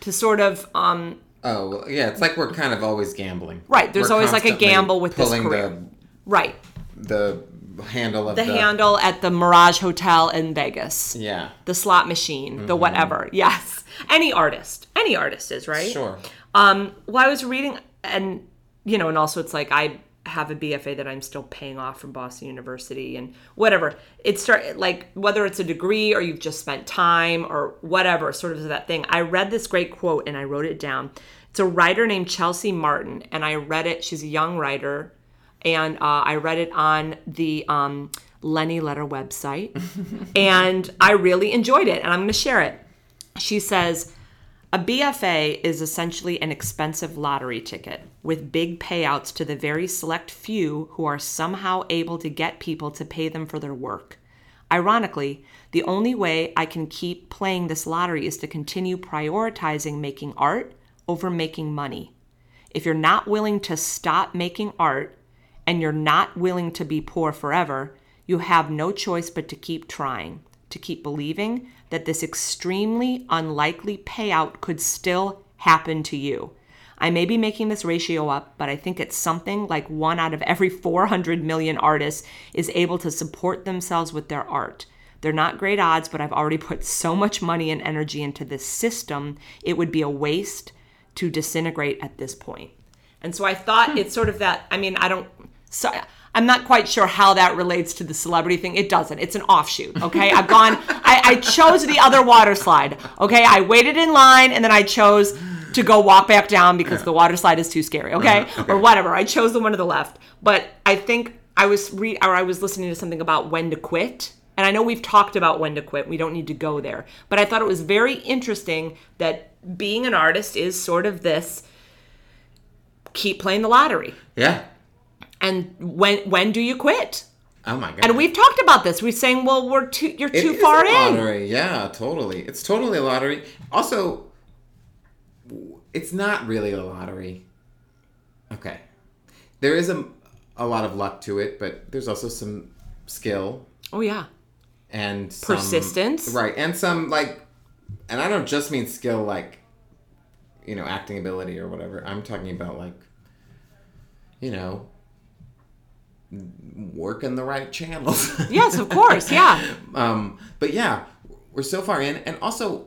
to sort of um, Oh, well, yeah, it's like we're kind of always gambling. Right, there's We're always, like, a gamble with this career. right The, the handle of the the, handle at the Mirage Hotel in Vegas, Yeah, the slot machine, the whatever. Yes, any artist, any artist is right. sure. Um, well, I was reading, and you know, and also it's like I have a BFA that I'm still paying off from Boston University and whatever. It start like whether it's a degree or you've just spent time or whatever, sort of that thing. I read this great quote and I wrote it down. It's a writer named Chelsea Martin, and I read it. She's a young writer, and uh, I read it on the um, Lenny Letter website, and I really enjoyed it, and I'm going to share it. She says, a BFA is essentially an expensive lottery ticket with big payouts to the very select few who are somehow able to get people to pay them for their work. Ironically, the only way I can keep playing this lottery is to continue prioritizing making art over making money. If you're not willing to stop making art and you're not willing to be poor forever, you have no choice but to keep trying, to keep believing that this extremely unlikely payout could still happen to you. I may be making this ratio up, but I think it's something like one out of every 400 million artists is able to support themselves with their art. They're not great odds, but I've already put so much money and energy into this system, it would be a waste to disintegrate at this point. And so I thought it's sort of that. I mean, I don't. So I'm not quite sure how that relates to the celebrity thing. It doesn't. It's an offshoot. Okay, I've gone. I, I chose the other water slide. Okay, I waited in line and then I chose to go walk back down because the water slide is too scary. Okay? Uh-huh, okay. or whatever. I chose the one to the left. But I think I was re- or I was listening to something about when to quit. And I know we've talked about when to quit. We don't need to go there. But I thought it was very interesting that being an artist is sort of this keep playing the lottery. Yeah. And when when do you quit? Oh my god. And we've talked about this. We're saying, well, we're too you're It too far a in. Lottery. Yeah, totally. It's totally a lottery. Also, it's not really a lottery. Okay, there is a a lot of luck to it, but there's also some skill Oh yeah. and some, Persistence. right? And some like, and I don't just mean skill like, you know, acting ability or whatever. I'm talking about like, you know, working the right channels. Yes, of course. Yeah. um, but yeah, we're so far in, and also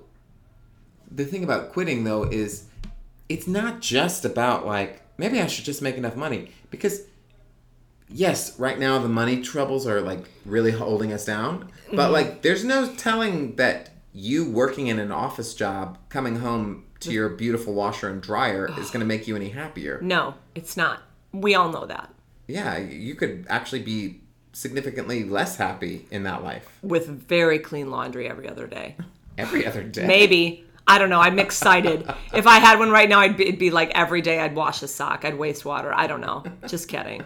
the thing about quitting though is it's not just about like maybe I should just make enough money because yes, right now the money troubles are like really holding us down, but mm-hmm. like there's no telling that you working in an office job coming home to your beautiful washer and dryer is going to make you any happier. No, it's not. We all know that. Yeah, you could actually be significantly less happy in that life With very clean laundry every other day. every other day. Maybe. I don't know. I'm excited. if I had one right now, I'd be, it'd be like every day I'd wash a sock. I'd waste water. I don't know. Just kidding.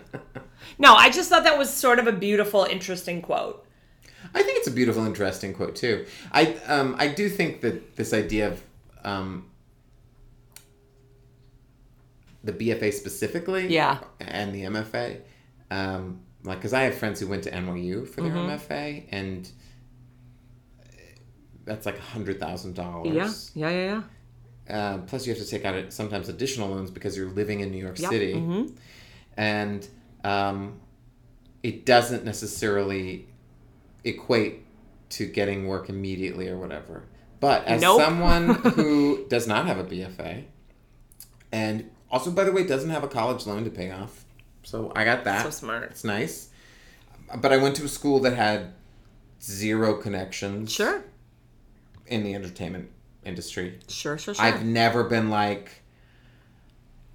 No, I just thought that was sort of a beautiful, interesting quote. I think it's a beautiful, interesting quote too. I um, I do think that this idea of um, the BFA specifically, Yeah. and the MFA, um, like because I have friends who went to NYU for their Mm-hmm. MFA, and that's like a hundred thousand dollars. Yeah, yeah, yeah. Uh, plus, you have to take out sometimes additional loans because you're living in New York Yep. City, Mhm. and um, it doesn't necessarily equate to getting work immediately or whatever. But as Nope. someone who does not have a BFA, and also, by the way, doesn't have a college loan to pay off, so I got that. So smart. It's nice. But I went to a school that had zero connections Sure. In the entertainment industry. Sure, sure, sure. I've never been like,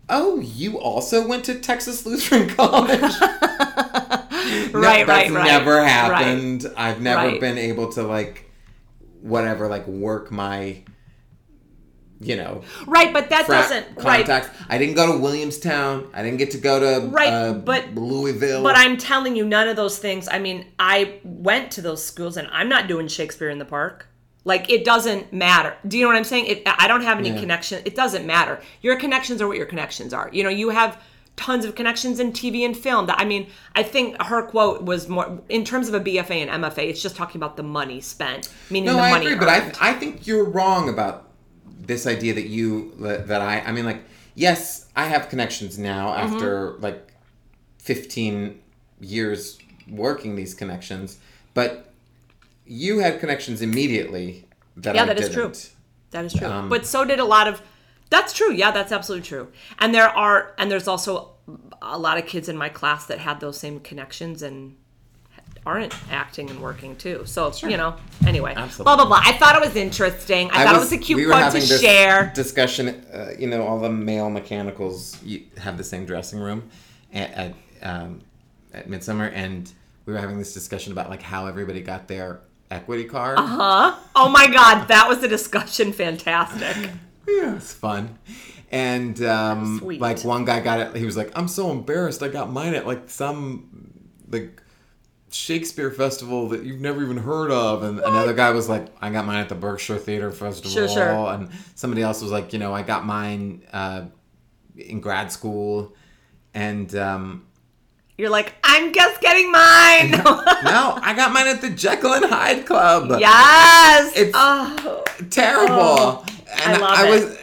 oh, you also went to Texas Lutheran College. Right, that's right, right. never happened. I've never Right. been able to like, whatever, like work my, you know, right, but that doesn't. Right. contacts. I didn't go to Williamstown. I didn't get to go to Right, uh, but- Louisville. But I'm telling you, none of those things. I mean, I went to those schools, and I'm not doing Shakespeare in the Park. Like it doesn't matter. Do you know what I'm saying? It, I don't have any Yeah. connection. It doesn't matter. Your connections are what your connections are. You know, you have tons of connections in TV and film. That I mean, I think her quote was more in terms of a BFA and MFA. It's just talking about the money spent, meaning No, the I money. agree, but I. I think you're wrong about this idea that you that, that I I mean like yes, I have connections now Mm-hmm. after like 15 years working these connections, but you had connections immediately that Yeah, I that is didn't. true. That is true. Um, but so did a lot of. That's true. Yeah, that's absolutely true. And there are, and there's also a lot of kids in my class that had those same connections and aren't acting and working too. So you know, anyway, Absolutely. blah blah blah. I thought it was interesting. I, thought it was a cute we one to share. Discussion, uh, you know, all the male mechanicals you have the same dressing room at at, um, at Midsummer, and we were having this discussion about like how everybody got their equity card. Uh huh? Oh my god, that was a discussion. Fantastic. Yeah, it's fun. And um, Sweet. like one guy got it. He was like, "I'm so embarrassed. I got mine at like some like Shakespeare festival that you've never even heard of." And another guy was like, "I got mine at the Berkshire Theater Festival." Sure, sure. And somebody else was like, "You know, I got mine uh, in grad school." And um, You're like, I'm just getting mine. no, I got mine at the Jekyll and Hyde Club. yes. It's- oh. terrible. Oh, and I love I it. was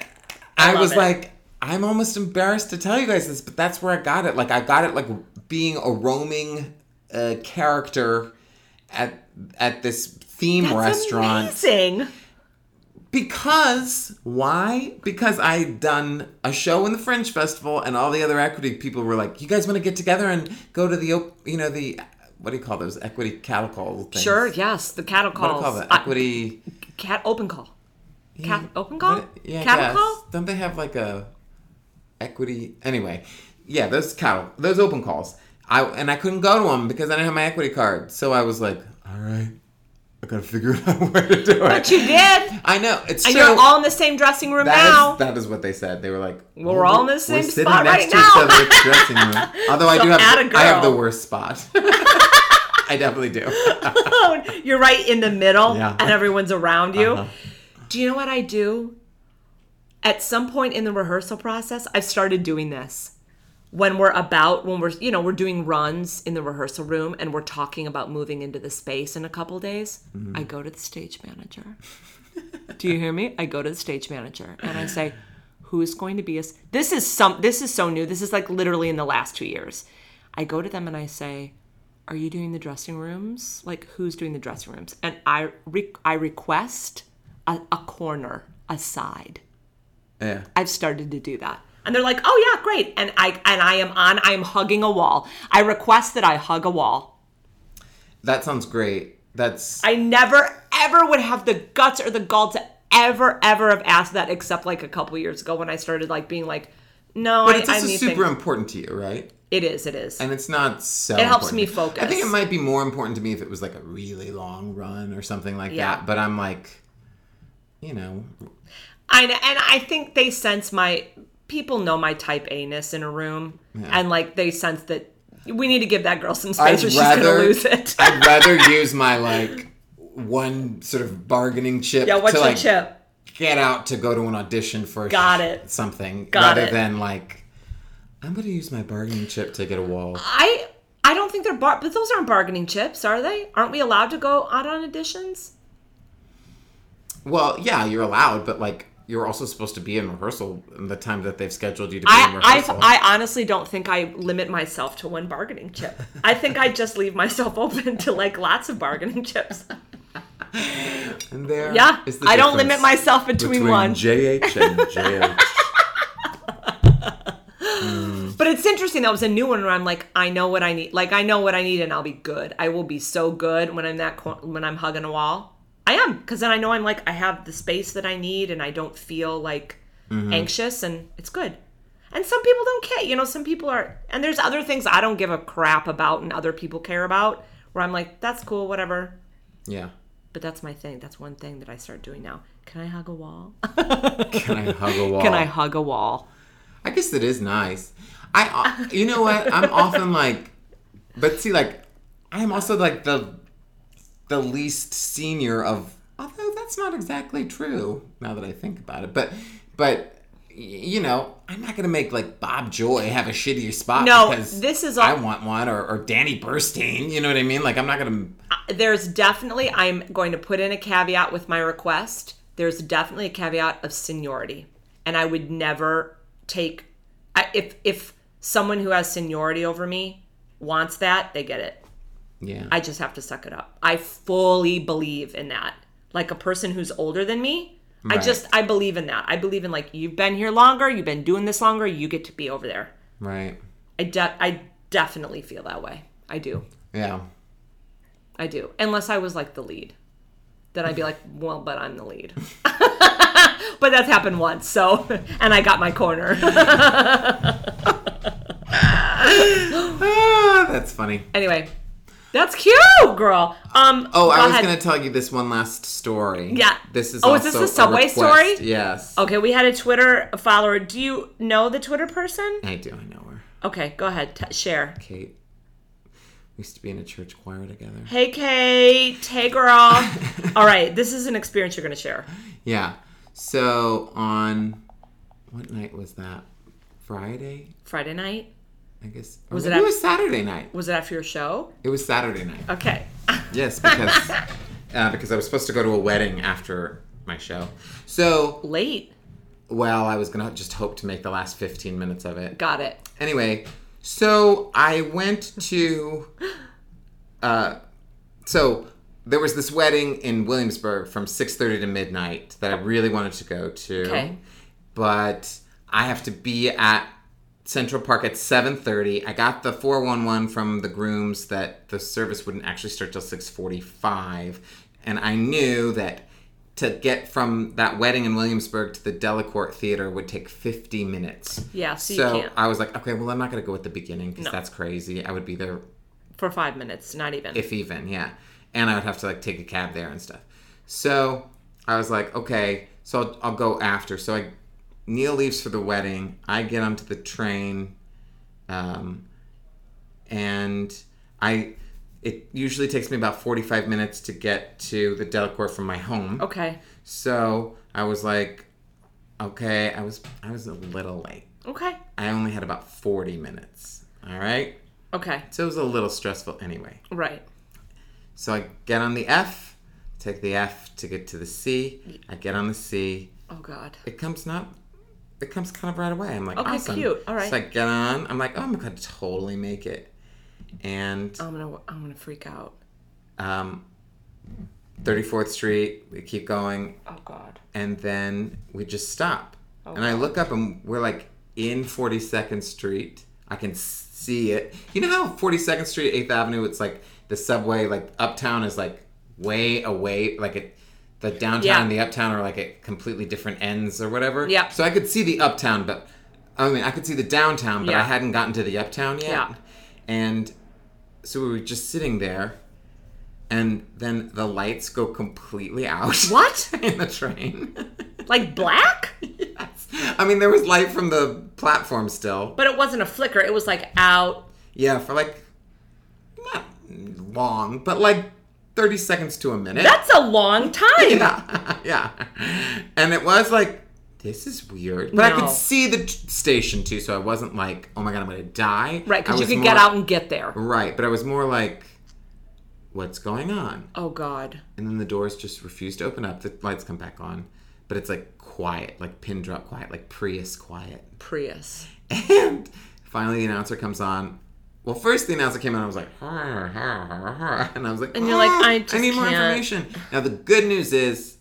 I, love was it. like I'm almost embarrassed to tell you guys this, but that's where I got it. Like I got it like being a roaming uh, character at at this theme That's restaurant Amazing. Because why? Because I'd done a show in the Fringe Festival, and all the other equity people were like, "You guys want to get together and go to the op- you know the what do you call those equity cattle call things? Sure. Yes. The cattle What do you call that? Uh, Equity. cat open call. Cat open call. What- yeah, cattle guess. call. Don't they have like a equity? Anyway, yeah, those cattle, those open calls. I and I couldn't go to them because I didn't have my equity card. So I was like, all right, I gotta figure out where to do it. But you did. I know it's And you're all in the same dressing room That now. is, that is what they said. They were like, We're all in the same we're sitting spot next right to now." dressing room. Although I do have, I have the worst spot. I definitely do. You're right in the middle, Yeah. and everyone's around you. Uh-huh. Do you know what I do? At some point in the rehearsal process, I've started doing this. When we're about, when we're, you know, we're doing runs in the rehearsal room and we're talking about moving into the space in a couple days, Mm-hmm. I go to the stage manager. do you hear me? I go to the stage manager and I say, who is going to be us? This is some, this is so new. This is like literally in the last two years. I go to them and I say, are you doing the dressing rooms? Like, who's doing the dressing rooms? And I re- I request a, a corner, a side. Yeah. I've started to do that, and they're like, "Oh yeah, great." And I and I am on. I am hugging a wall. I request that I hug a wall. That sounds great. That's I never ever would have the guts or the gall to ever ever have asked that, except like a couple years ago when I started like being like, "No, but I, it's I need super things." important to you, right? It is. It is. and it's not so. It helps important. me focus. I think it might be more important to me if it was like a really long run or something like Yeah. that. But I'm like, you know, I know, and I think they sense my people know my type A ness in a room, and like they sense that we need to give that girl some space, or she's gonna lose it. I'd rather use my like one sort of bargaining chip. yeah, what's to, your like, chip? Get out to go to an audition for Got it. something Got rather it. than like I'm gonna use my bargaining chip to get a wall. I I don't think they're bar, but those aren't bargaining chips, are they? Aren't we allowed to go out on auditions? Well, yeah, you're allowed, but like you're also supposed to be in rehearsal in the time that they've scheduled you to be in I I, rehearsal. I honestly don't think I limit myself to one bargaining chip. I think I just leave myself open to like lots of bargaining chips. and there Yeah, is the I don't limit myself between, one. JH and JH. But it's interesting. That was a new one where I'm like, I know what I need. Like I know what I need, and I'll be good. I will be so good when I'm that when I'm hugging a wall. I am because then I know I'm like I have the space that I need, and I don't feel like anxious, and it's good. And some people don't care. You know, some people are, and there's other things I don't give a crap about, and other people care about. Where I'm like, that's cool, whatever. yeah. But that's my thing. That's one thing that I start doing now. Can I hug a wall? Can I hug a wall? Can I hug a wall? I guess it is nice. I, uh, you know what? I'm often like, but see, like, I'm also like the, the least senior of. Although that's not exactly true now that I think about it, but, but, you know, I'm not gonna make like Bob Joy have a shittier spot. No, because this is all... I want one, or, or Danny Burstein. You know what I mean? Like, I'm not gonna. Uh, there's definitely i'm going to put in a caveat with my request there's definitely a caveat of seniority and i would never take I, if if someone who has seniority over me wants that they get it Yeah. i just have to suck it up i fully believe in that like a person who's older than me i just i believe in that i believe in like you've been here longer you've been doing this longer you get to be over there right. I de- I definitely feel that way. I do. Yeah. I do. Unless I was like the lead. Then I'd be like, well, but I'm the lead. but that's happened once, so and I got my corner. Ah, that's funny. anyway, that's cute, girl. Um Oh, I was ahead. going to tell you this one last story. Yeah. This is Oh, is this the subway a story? Yes. Okay, we had a Twitter follower. Do you know the Twitter person? I do. I know her. Okay, go ahead. T- share. Kate. We used to be in a church choir together. Hey, Kate. Hey, girl. All right, this is an experience you're going to share. Yeah. So on what night was that? Friday, Friday night. I guess. Was it it was Saturday night. Was it after your show? It was Saturday night. Okay. Yes, because uh, because I was supposed to go to a wedding after my show. So, Late. well, I was gonna just hope to make the last 15 minutes of it. Got it. Anyway, so I went to. Uh, so there was this wedding in Williamsburg from 6:30 to midnight that I really wanted to go to. Okay. But I have to be at Central Park at 7:30. I got the 411 from the grooms that the service wouldn't actually start till 6:45, and I knew that to get from that wedding in Williamsburg to the Delacorte Theater would take 50 minutes. Yeah, so you So can't. I was like, okay, well, I'm not going to go at the beginning because No. that's crazy. I would be there For five minutes, not even. if even, yeah. And I would have to like take a cab there and stuff. So I was like, okay, so I'll, I'll go after. So I Neil leaves for the wedding. I get onto the train, um, and I. It usually takes me about 45 minutes to get to the Delacorte from my home. okay. So I was like, okay, I was I was a little late. Okay. I only had about 40 minutes. All right. Okay. So it was a little stressful anyway. Right. So I get on the F, take the F to get to the C. I get on the C. Oh God. It comes not. It comes kind of right away. I'm like, Okay, awesome. cute. All right. So I get on. I'm like, oh, I'm gonna totally make it. And I'm gonna. I'm gonna freak out. um, 34th Street. We keep going, Oh God. and then we just stop. Oh, and I look up, and we're like in 42nd Street. I can see it. You know how 42nd Street, 8th Avenue, it's like the subway, like uptown is like way away, like it. The downtown Yeah. and the uptown are like at completely different ends or whatever. Yeah. So I could see the uptown, but I mean, I could see the downtown, but I hadn't gotten to the uptown yet. Yeah. And so we were just sitting there, and then the lights go completely out. What? in the train? Like black? yes. I mean, there was light from the platform still. But it wasn't a flicker. It was like out. Yeah, for like not long, but like thirty seconds to a minute. That's a long time. yeah, yeah. And it was like. This is weird, but I could see the t- station too, so I wasn't like, "Oh my god, I'm gonna die." Right, because you could more- get out and get there. Right, but I was more like, "What's going on?" Oh God. and then the doors just refuse to open up. The lights come back on, but it's like quiet, like pin drop quiet, like Prius quiet. Prius. And finally, the announcer comes on. Well, first the announcer came on. I was like, "Har, har, har, har," and I was like, And you're like, "Ah, I just need more can't." information. Now the good news is,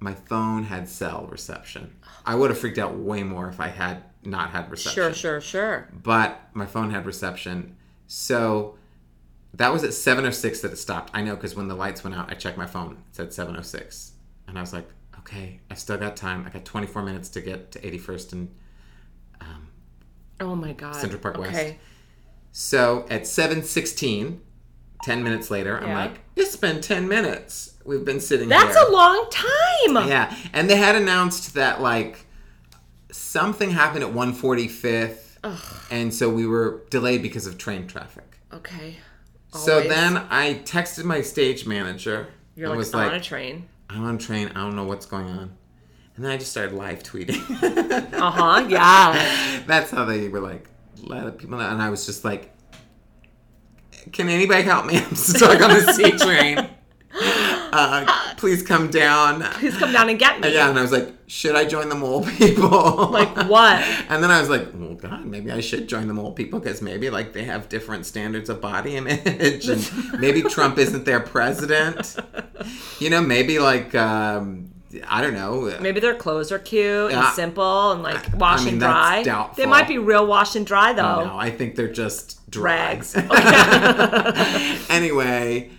my phone had cell reception. I would have freaked out way more if I had not had reception. Sure, sure, sure. But my phone had reception, so that was at 7:06 that it stopped. I know because when the lights went out, I checked my phone. It said 7:06, and I was like, okay, I still got time. I got 24 minutes to get to 81st and um, Oh my God. Central Park West. So at 7:16, 10 minutes later, I'm like, it's been 10 minutes. We've been sitting That's here. a long time. Yeah, and they had announced that like something happened at 145th, and so we were delayed because of train traffic. Okay. So then I texted my stage manager You're like was on like, a train. I'm on a train. I don't know what's going on. And then I just started live tweeting. Uh huh. Yeah. That's how they were like, let people know. And I was just like, can anybody help me? I'm stuck on the C train. Uh, please come down. Please come down and get me. Yeah, and I was like, should I join the mole people? Like what? And then I was like, well, God, maybe I should join the mole people because maybe like they have different standards of body image, and maybe Trump isn't their president. You know, maybe like um, I don't know. Maybe their clothes are cute and simple and like wash I mean, and dry. They might be real wash and dry though. No, I think they're just dry. Rags. anyway,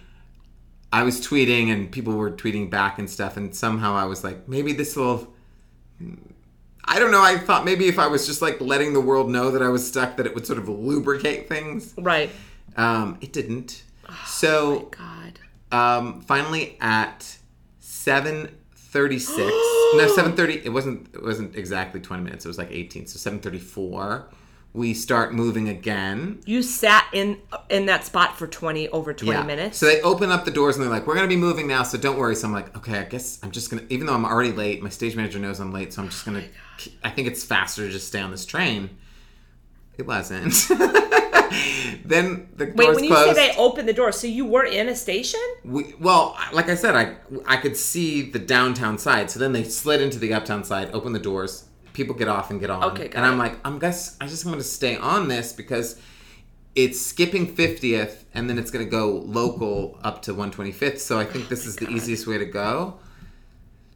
I was tweeting and people were tweeting back and stuff, and somehow I was like, maybe this will. I don't know. I thought maybe if I was just like letting the world know that I was stuck, that it would sort of lubricate things. right. Um, it didn't. So God. um, finally at seven thirty six, no seven thirty. It wasn't. It wasn't exactly twenty minutes. It was like eighteen. So seven thirty four, we start moving again. You sat in in that spot for 20 over 20 minutes. So they open up the doors and they're like, "We're gonna be moving now, so don't worry." So I'm like, "Okay, I guess I'm just gonna." Even though I'm already late, my stage manager knows I'm late, so I'm just gonna. Oh I think it's faster to just stay on this train. It wasn't. then the Wait, doors when you closed. say they opened the door, so you were in a station? We, well, like I said, I I could see the downtown side. So then they slid into the uptown side, open the doors. People get off and get on. Okay, and I'm like, I'm guess I just want to stay on this because it's skipping 50th and then it's going to go local up to 125th. So I think this oh is the easiest way to go.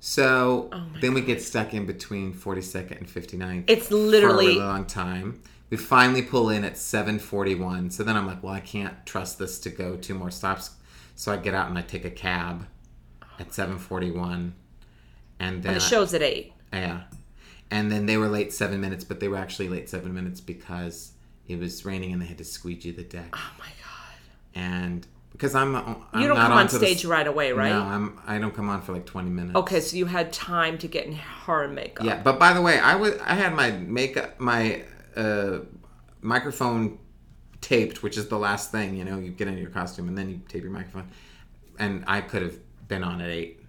So Oh then we get stuck in between 42nd and 59th It's for a really long time. We finally pull in at 7:41. So then I'm like, well, I can't trust this to go two more stops. So I get out and I take a cab at 7:41, and then the show's at 8. yeah, and then they were late seven minutes, but they were actually late seven minutes because it was raining and they had to squeegee the deck. Oh my god. And because I'm, I'm You don't not come on onto the- stage right away, right? No, I'm. I don't come on for like 20 minutes. Okay, so you had time to get in hair and makeup. Yeah, but by the way, I was I had my makeup my uh, microphone taped, which is the last thing you know. You get into your costume and then you tape your microphone, and I could have been on at eight.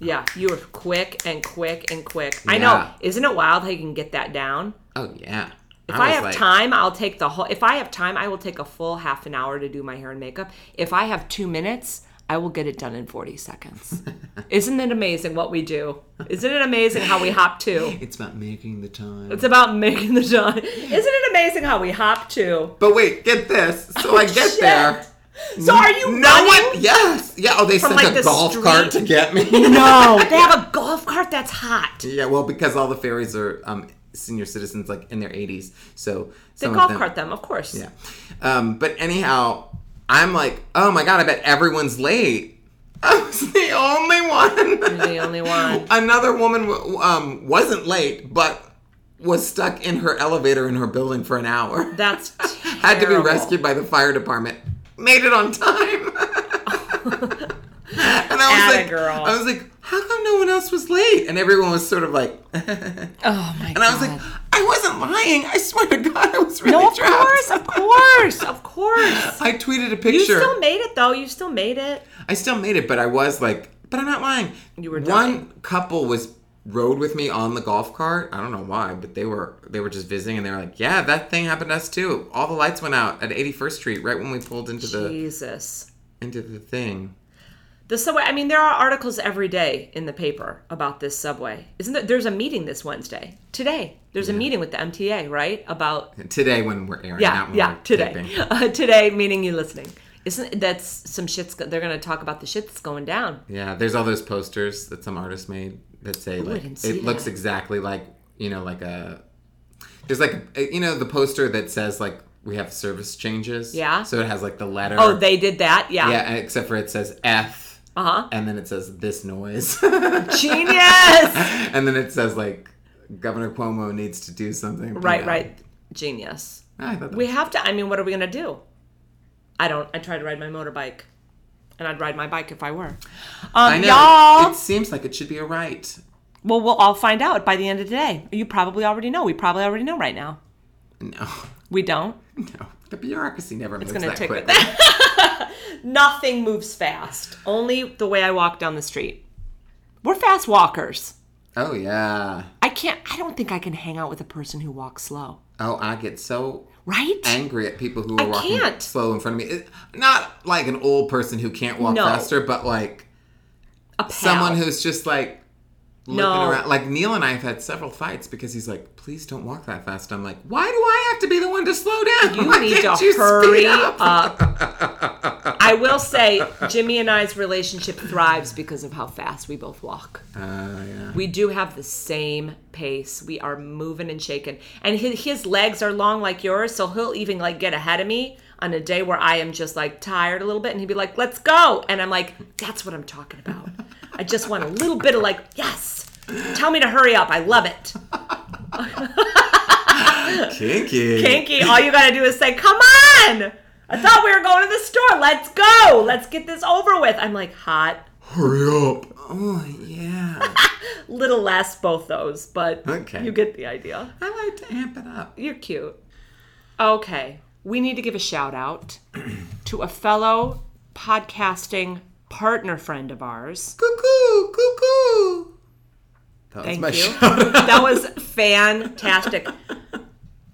Yeah, you were quick and quick and quick. I know. Isn't it wild how you can get that down? Oh yeah. If I, was have like- time, I'll take the whole. If I have time, I will take a full half an hour to do my hair and makeup. If I have two minutes, I will get it done in 40 seconds. Isn't it amazing what we do? Isn't it amazing how we hop to? It's about making the time. It's about making the time. Isn't it amazing how we hop to? but wait, get this. So I get shit. there. So are you No running? one. Yes. Yeah. Oh, they sent like, a the golf street? cart to get me. No, they have a golf cart that's hot. Yeah. Well, because all the fairies are um, senior citizens, like in their 80s, so They golf them- cart them, of course. Yeah. Um, but anyhow, I'm like, oh my god, I bet everyone's late. I was the only one. You're the only one. Another woman um, wasn't late, but was stuck in her elevator in her building for an hour. That's Had to be rescued by the fire department. Made it on time. and I was Atta like, girl. I was like, how come no one else was late? And everyone was sort of like, Oh my god. And I was like, I wasn't lying. I swear to God, I was really no, of trapped. course, of course, of course. I tweeted a picture. You still made it though. You still made it. I still made it, but I was like, but I'm not lying. You were one couple was rode with me on the golf cart. I don't know why, but they were they were just visiting, and they were like, yeah, that thing happened to us too. All the lights went out at 81st Street right when we pulled into the Jesus. into the thing. The subway. I mean, there are articles every day in the paper about this subway. Isn't there? There's a meeting this Wednesday. Today, there's a meeting with the MTA, right? About Today when we're airing, yeah, yeah. Today, uh, today, meaning you listening. Isn't that's some shit's? They're going to talk about the shit that's going down. Yeah, there's all those posters that some artist made that say like didn't see it looks exactly like you know like a there's like a, you know the poster that says like we have service changes. Yeah. So it has like the letter. Oh, they did that. Yeah. Yeah, except for it says F. Uh huh. And then it says this noise. Genius. and then it says like Governor Cuomo needs to do something. right. Yeah. Right. Genius. I thought We have to. I mean, what are we gonna do? I don't. I try to ride my motorbike, and I'd ride my bike if I were. Um, I know. y'all. It seems like it should be a right. Well, we'll all find out by the end of the day. You probably already know. We probably already know right now. No, We don't. no. The bureaucracy never moves gonna that take quickly. Nothing moves fast. Only the way I walk down the street. We're fast walkers. oh yeah. I can't. I don't think I can hang out with a person who walks slow. Oh, I get so Right? angry at people who are I walking can't. slow in front of me. It, not like an old person who can't walk No. faster, but like someone who's just like looking No. around. Like Neil and I have had several fights because he's like, "Please don't walk that fast." I'm like, "Why do I have to be the one to slow down? You Why need to you hurry up?" up. I will say, Jimmy and I's relationship thrives because of how fast we both walk. Uh, yeah. We do have the same pace. We are moving and shaking, and his, his legs are long like yours, so he'll even like get ahead of me on a day where I am just like tired a little bit, and he'd be like, "Let's go," and I'm like, "That's what I'm talking about. I just want a little bit of like, yes, tell me to hurry up. I love it." Kinky. Kinky, all you gotta do is say, "Come on." I thought we were going to the store. Let's go. Let's get this over with. I'm like, hot. Hurry up. Oh, yeah. Little less, both those, but Okay. you get the idea. I like to amp it up. You're cute. Okay, we need to give a shout out to a fellow podcasting partner friend of ours. Cuckoo, cuckoo. That was Thank my you. shout out. that was fantastic.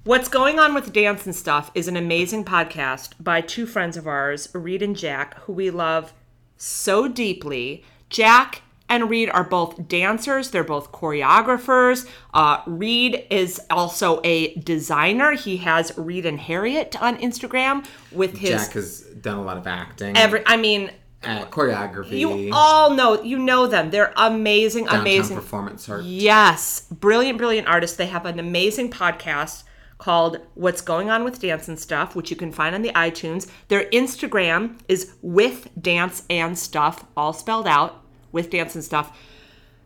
What's going on with dance and stuff is an amazing podcast by two friends of ours, Reed and Jack, who we love so deeply. Jack and Reed are both dancers, they're both choreographers. Uh, Reed is also a designer. He has Reed and Harriet on Instagram with his Jack has done a lot of acting. every I mean, uh, choreography. you all know you know them. They're amazing, downtown amazing. performance art. Yes, brilliant, brilliant artists. They have an amazing podcast called What's Going On with Dance and Stuff, which you can find on the iTunes. Their Instagram is with dance and stuff, all spelled out, with dance and stuff.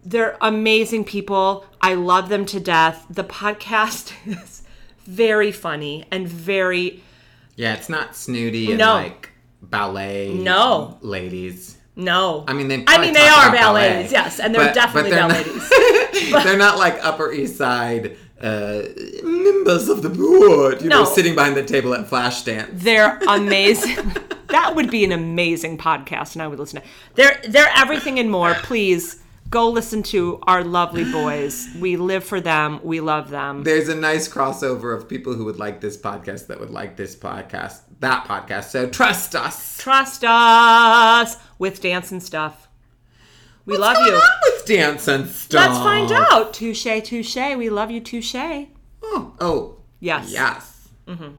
They're amazing people. I love them to death. The podcast is very funny and very Yeah, it's not snooty and No. like ballet No. ladies. no. I mean, they. I mean, they are ballets, ballet, yes, and they're but- but definitely they're ballets. Not, they're not like Upper East Side uh, members of the board, you No. know, sitting behind the table at flash dance. They're amazing. that would be an amazing podcast, and I would listen to. They're they're everything and more. Please go listen to our lovely boys. We live for them. We love them. There's a nice crossover of people who would like this podcast that would like this podcast, that podcast. So trust us. Trust us with dance and stuff. We love What's you. going on with dance and stuff? Let's find out. Touche, touche. We love you, touche. Oh, oh Yes. yes. Mm-hmm.